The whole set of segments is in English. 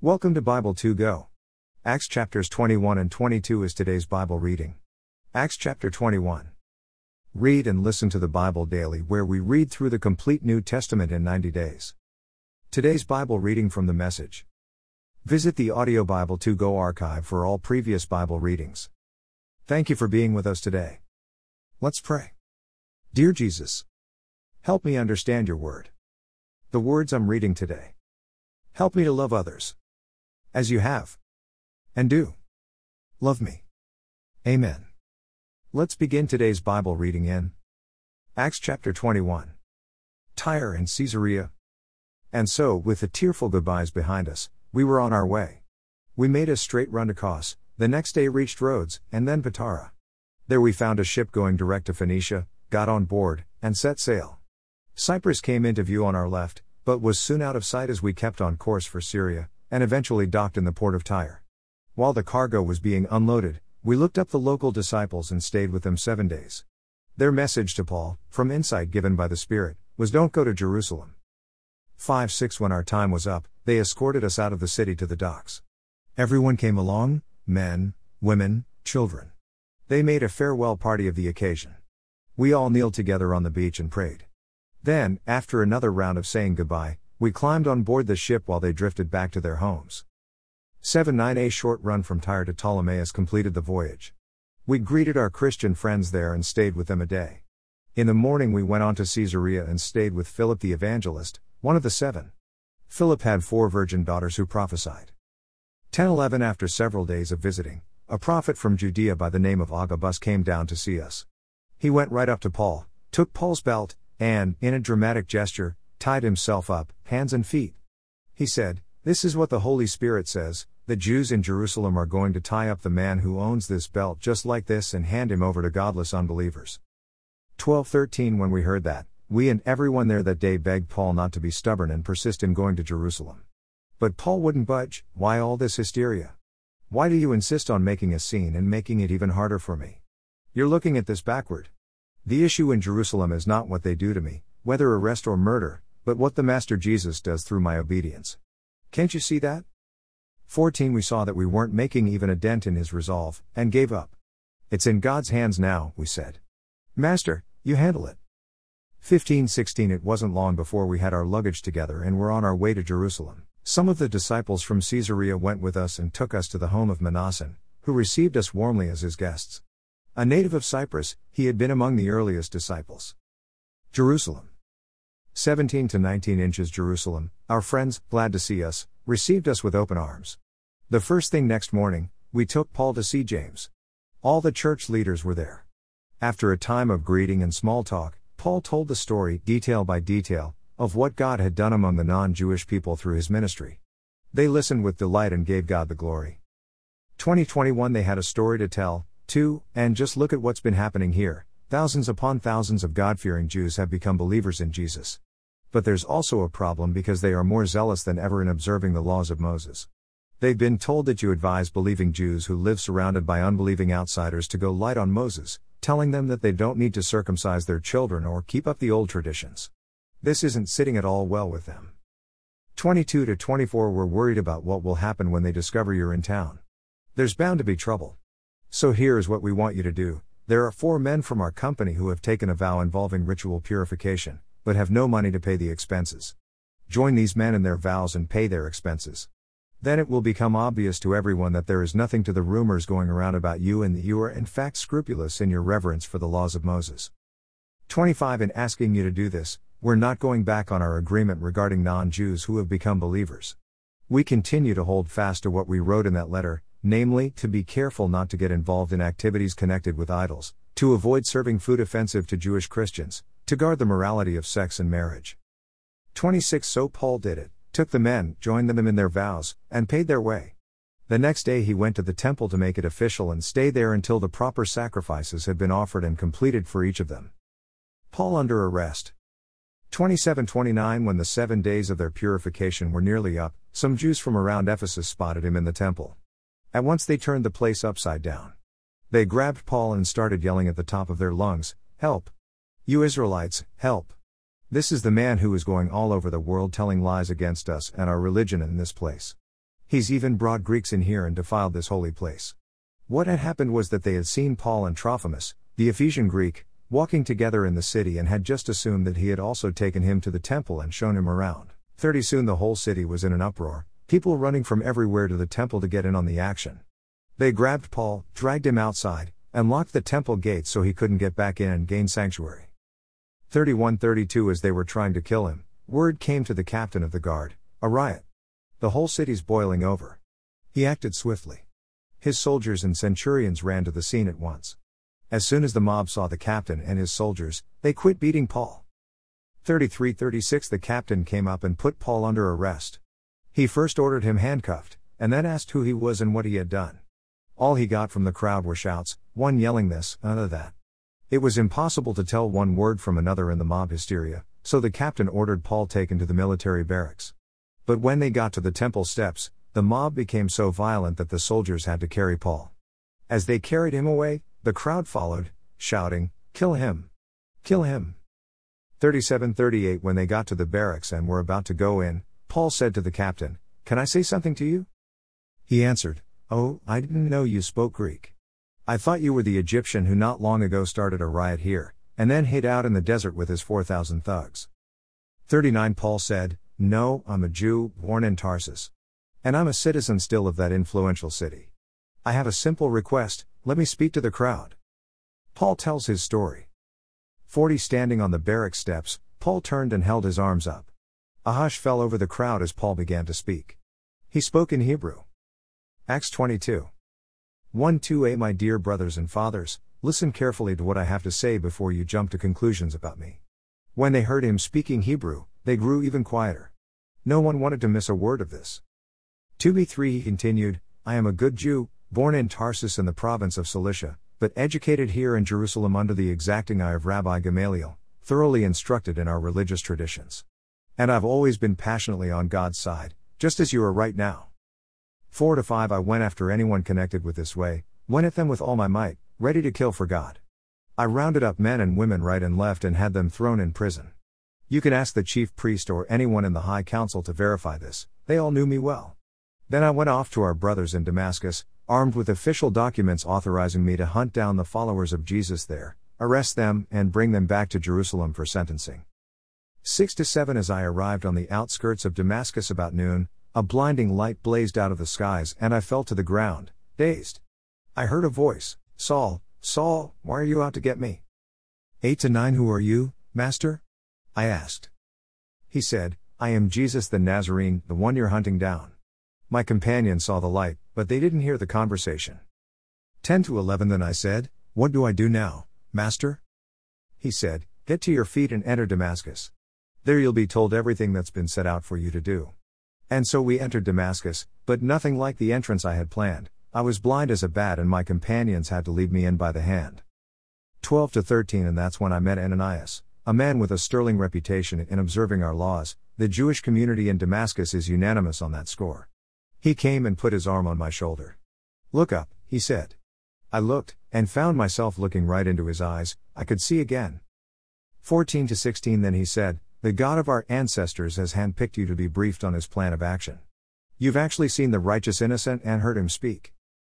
Welcome to Bible 2 Go. Acts chapters 21 and 22 is today's Bible reading. Acts chapter 21. Read and listen to the Bible daily, where we read through the complete New Testament in 90 days. Today's Bible reading from the message. Visit the Audio Bible 2 Go archive for all previous Bible readings. Thank you for being with us today. Let's pray. Dear Jesus, help me understand your word. The words I'm reading today. Help me to love others. As you have. And do. Love me. Amen. Let's begin today's Bible reading in Acts chapter 21. Tyre and Caesarea. And so, with the tearful goodbyes behind us, we were on our way. We made a straight run to Cos, the next day reached Rhodes, and then Patara. There we found a ship going direct to Phoenicia, got on board, and set sail. Cyprus came into view on our left, but was soon out of sight as we kept on course for Syria, and eventually docked in the port of Tyre. While the cargo was being unloaded, we looked up the local disciples and stayed with them seven days. Their message to Paul, from insight given by the Spirit, was don't go to Jerusalem. 5 6 When our time was up, they escorted us out of the city to the docks. Everyone came along men, women, children. They made a farewell party of the occasion. We all kneeled together on the beach and prayed. Then, after another round of saying goodbye, we climbed on board the ship while they drifted back to their homes. 7 9 A short run from Tyre to Ptolemais completed the voyage. We greeted our Christian friends there and stayed with them a day. In the morning, we went on to Caesarea and stayed with Philip the evangelist, one of the seven. Philip had four virgin daughters who prophesied. 1011 After several days of visiting, a prophet from Judea by the name of Agabus came down to see us. He went right up to Paul, took Paul's belt, and, in a dramatic gesture, tied himself up, hands and feet. He said, This is what the Holy Spirit says the Jews in Jerusalem are going to tie up the man who owns this belt just like this and hand him over to godless unbelievers. 1213 When we heard that, we and everyone there that day begged Paul not to be stubborn and persist in going to Jerusalem. But Paul wouldn't budge. Why all this hysteria? Why do you insist on making a scene and making it even harder for me? You're looking at this backward. The issue in Jerusalem is not what they do to me, whether arrest or murder, but what the Master Jesus does through my obedience. Can't you see that? 14 We saw that we weren't making even a dent in his resolve, and gave up. It's in God's hands now, we said. Master, you handle it. 15 16 It wasn't long before we had our luggage together and were on our way to Jerusalem. Some of the disciples from Caesarea went with us and took us to the home of Mnason, who received us warmly as his guests. A native of Cyprus, he had been among the earliest disciples. Jerusalem. 17 to 19 inches Jerusalem, our friends, glad to see us, received us with open arms. The first thing next morning, we took Paul to see James. All the church leaders were there. After a time of greeting and small talk, Paul told the story, detail by detail, of what God had done among the non Jewish people through his ministry. They listened with delight and gave God the glory. 2021 They had a story to tell, 2. And just look at what's been happening here thousands upon thousands of God fearing Jews have become believers in Jesus. But there's also a problem because they are more zealous than ever in observing the laws of Moses. They've been told that you advise believing Jews who live surrounded by unbelieving outsiders to go light on Moses, telling them that they don't need to circumcise their children or keep up the old traditions. This isn't sitting at all well with them. 22 to 24 We're worried about what will happen when they discover you're in town. There's bound to be trouble. So here's what we want you to do. There are four men from our company who have taken a vow involving ritual purification, but have no money to pay the expenses. Join these men in their vows and pay their expenses. Then it will become obvious to everyone that there is nothing to the rumors going around about you and that you are in fact scrupulous in your reverence for the laws of Moses. 25 In asking you to do this, we're not going back on our agreement regarding non Jews who have become believers. We continue to hold fast to what we wrote in that letter, namely, to be careful not to get involved in activities connected with idols, to avoid serving food offensive to Jewish Christians, to guard the morality of sex and marriage. 26 So Paul did it, took the men, joined them in their vows, and paid their way. The next day he went to the temple to make it official and stay there until the proper sacrifices had been offered and completed for each of them. Paul under arrest. 27 29 When the seven days of their purification were nearly up, some Jews from around Ephesus spotted him in the temple. At once they turned the place upside down. They grabbed Paul and started yelling at the top of their lungs, Help! You Israelites, help! This is the man who is going all over the world telling lies against us and our religion in this place. He's even brought Greeks in here and defiled this holy place. What had happened was that they had seen Paul and Trophimus, the Ephesian Greek, walking together in the city and had just assumed that he had also taken him to the temple and shown him around. 30 Soon the whole city was in an uproar, people running from everywhere to the temple to get in on the action. They grabbed Paul, dragged him outside, and locked the temple gates so he couldn't get back in and gain sanctuary. 3132 As they were trying to kill him, word came to the captain of the guard a riot. The whole city's boiling over. He acted swiftly. His soldiers and centurions ran to the scene at once. As soon as the mob saw the captain and his soldiers, they quit beating Paul. 3336 The captain came up and put Paul under arrest. He first ordered him handcuffed, and then asked who he was and what he had done. All he got from the crowd were shouts, one yelling this, another that. It was impossible to tell one word from another in the mob hysteria, so the captain ordered Paul taken to the military barracks. But when they got to the temple steps, the mob became so violent that the soldiers had to carry Paul. As they carried him away, the crowd followed, shouting, Kill him! Kill him! 3738 When they got to the barracks and were about to go in, Paul said to the captain, Can I say something to you? He answered, Oh, I didn't know you spoke Greek. I thought you were the Egyptian who not long ago started a riot here, and then hid out in the desert with his 4,000 thugs. 39 Paul said, No, I'm a Jew, born in Tarsus. And I'm a citizen still of that influential city. I have a simple request let me speak to the crowd. Paul tells his story. 40 Standing on the barrack steps, Paul turned and held his arms up. A hush fell over the crowd as Paul began to speak. He spoke in Hebrew. Acts 22. 1 2a My dear brothers and fathers, listen carefully to what I have to say before you jump to conclusions about me. When they heard him speaking Hebrew, they grew even quieter. No one wanted to miss a word of this. 2b3 He continued, I am a good Jew, born in Tarsus in the province of Cilicia, but educated here in Jerusalem under the exacting eye of Rabbi Gamaliel, thoroughly instructed in our religious traditions. And I've always been passionately on God's side, just as you are right now. 4 to 5 I went after anyone connected with this way, went at them with all my might, ready to kill for God. I rounded up men and women right and left and had them thrown in prison. You can ask the chief priest or anyone in the high council to verify this, they all knew me well. Then I went off to our brothers in Damascus, armed with official documents authorizing me to hunt down the followers of Jesus there, arrest them, and bring them back to Jerusalem for sentencing. 6 to 7 As I arrived on the outskirts of Damascus about noon, a blinding light blazed out of the skies and I fell to the ground, dazed. I heard a voice Saul, Saul, why are you out to get me? 8 to 9 Who are you, Master? I asked. He said, I am Jesus the Nazarene, the one you're hunting down. My companions saw the light, but they didn't hear the conversation. 10 to 11 Then I said, What do I do now, Master? He said, Get to your feet and enter Damascus. There you'll be told everything that's been set out for you to do. And so we entered Damascus, but nothing like the entrance I had planned. I was blind as a bat and my companions had to lead me in by the hand. 12 to 13 And that's when I met Ananias, a man with a sterling reputation in observing our laws. The Jewish community in Damascus is unanimous on that score. He came and put his arm on my shoulder. Look up, he said. I looked, and found myself looking right into his eyes, I could see again. 14 to 16 Then he said, The God of our ancestors has handpicked you to be briefed on his plan of action. You've actually seen the righteous innocent and heard him speak.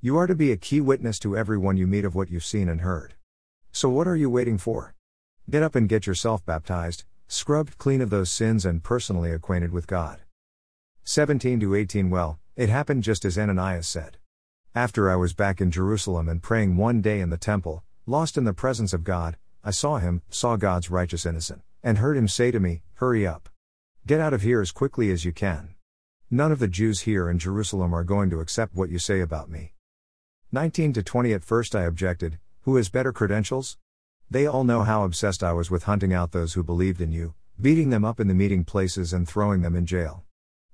You are to be a key witness to everyone you meet of what you've seen and heard. So what are you waiting for? Get up and get yourself baptized, scrubbed clean of those sins and personally acquainted with God. 17 to 18 Well, it happened just as Ananias said. After I was back in Jerusalem and praying one day in the temple, lost in the presence of God, I saw him, saw God's righteous innocent, and heard him say to me, Hurry up. Get out of here as quickly as you can. None of the Jews here in Jerusalem are going to accept what you say about me. 19 to 20 At first I objected, Who has better credentials? They all know how obsessed I was with hunting out those who believed in you, beating them up in the meeting places and throwing them in jail.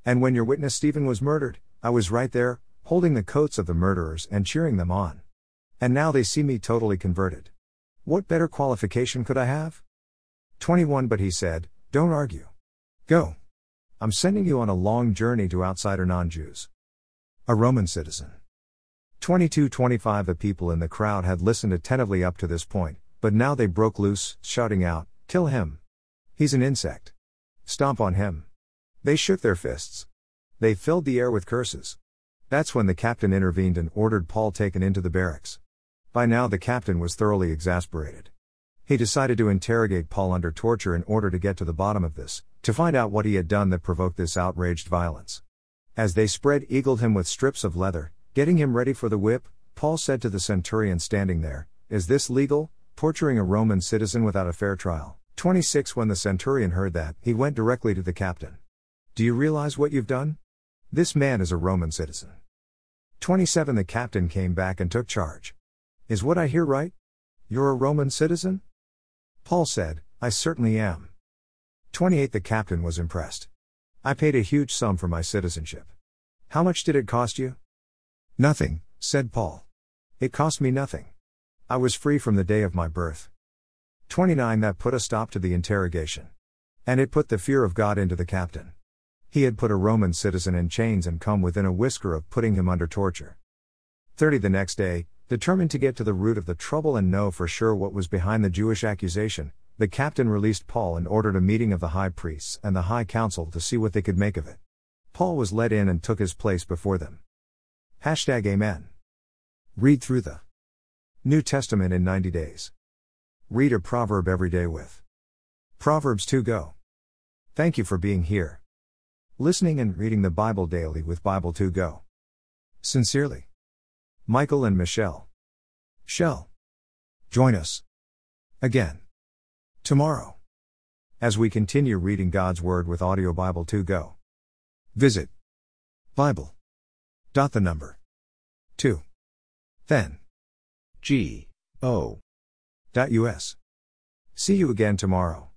And when your witness Stephen was murdered, I was right there, holding the coats of the murderers and cheering them on. And now they see me totally converted. What better qualification could I have? 21 But he said, Don't argue. Go. I'm sending you on a long journey to outsider non Jews. A Roman citizen. 22 25 The people in the crowd had listened attentively up to this point, but now they broke loose, shouting out, Kill him! He's an insect. Stomp on him. They shook their fists. They filled the air with curses. That's when the captain intervened and ordered Paul taken into the barracks. By now, the captain was thoroughly exasperated. He decided to interrogate Paul under torture in order to get to the bottom of this, to find out what he had done that provoked this outraged violence. As they spread eagled him with strips of leather, getting him ready for the whip, Paul said to the centurion standing there, Is this legal, torturing a Roman citizen without a fair trial? 26 When the centurion heard that, he went directly to the captain. Do you realize what you've done? This man is a Roman citizen. 27 The captain came back and took charge. Is what I hear right? You're a Roman citizen? Paul said, I certainly am. 28 The captain was impressed. I paid a huge sum for my citizenship. How much did it cost you? Nothing, said Paul. It cost me nothing. I was free from the day of my birth. 29 That put a stop to the interrogation. And it put the fear of God into the captain. He had put a Roman citizen in chains and come within a whisker of putting him under torture. 30 The next day, determined to get to the root of the trouble and know for sure what was behind the Jewish accusation, the captain released Paul and ordered a meeting of the high priests and the high council to see what they could make of it. Paul was led in and took his place before them. Hashtag Amen. Read through the New Testament in 90 days. Read a proverb every day with Proverbs 2 Go. Thank you for being here. Listening and reading the Bible daily with Bible 2 Go. Sincerely. Michael and Michelle. Shell. Join us. Again. Tomorrow. As we continue reading God's Word with Audio Bible 2 Go. Visit Bible. Dot the number 2. Then. G. O. Dot US. See you again tomorrow.